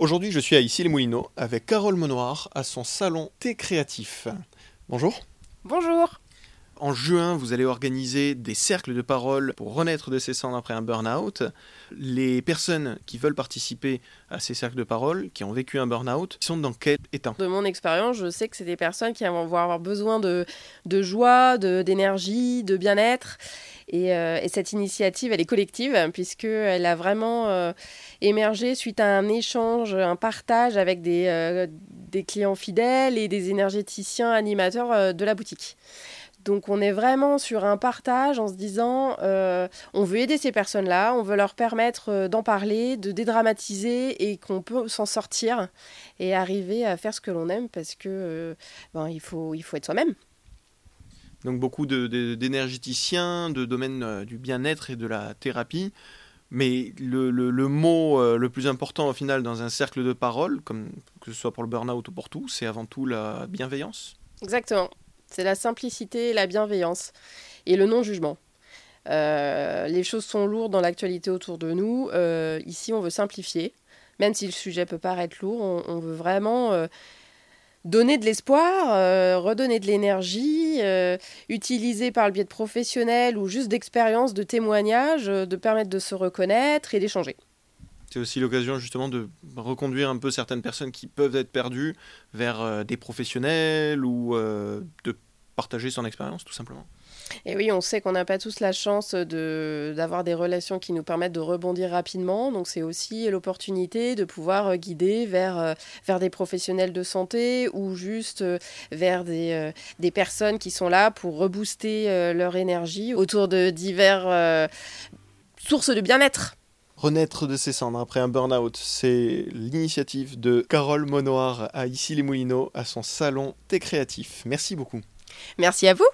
Aujourd'hui, je suis à Issy-les-Moulineaux avec Carole Monoir à son salon Thé Créatif. Bonjour. Bonjour. En juin, vous allez organiser des cercles de parole pour renaître de ses cendres après un burn-out. Les personnes qui veulent participer à ces cercles de parole, qui ont vécu un burn-out, sont dans quel état? De mon expérience, je sais que c'est des personnes qui vont avoir besoin de, de joie, d'énergie, de, bien-être. Euh, et, cette initiative, elle est collective, puisqu'elle a vraiment euh, émergé suite à un échange, un partage avec des, euh, clients fidèles et des énergéticiens animateurs de la boutique. Donc on est vraiment sur un partage en se disant on veut aider ces personnes-là, on veut leur permettre d'en parler, de dédramatiser et qu'on peut s'en sortir et arriver à faire ce que l'on aime parce que ben, il, faut, il faut être soi-même. Donc beaucoup d'énergéticiens, de, de, domaine du bien-être et de la thérapie. Mais le, le, mot le plus important au final dans un cercle de parole, comme que ce soit pour le burn-out ou pour tout, c'est avant tout la bienveillance. Exactement. C'est la simplicité, la bienveillance et le non-jugement. Euh, les choses sont lourdes dans l'actualité autour de nous. Euh, ici, on veut simplifier. Même si le sujet peut paraître lourd, on, veut vraiment euh, donner de l'espoir, redonner de l'énergie, utiliser par le biais de professionnels ou juste d'expériences, de témoignages, de permettre de se reconnaître et d'échanger. C'est aussi l'occasion justement de reconduire un peu certaines personnes qui peuvent être perdues vers euh, des professionnels ou euh, de partager son expérience tout simplement. Et oui, on sait qu'on n'a pas tous la chance d'avoir des relations qui nous permettent de rebondir rapidement. Donc c'est aussi l'opportunité de pouvoir euh, guider vers, vers des professionnels de santé ou juste vers des, des personnes qui sont là pour rebooster leur énergie autour de diverses sources de bien-être. Renaître de ses cendres après un burn-out, c'est l'initiative de Carole Monoir à Issy-les-Moulineaux à son salon Thé Créatif. Merci beaucoup. Merci à vous.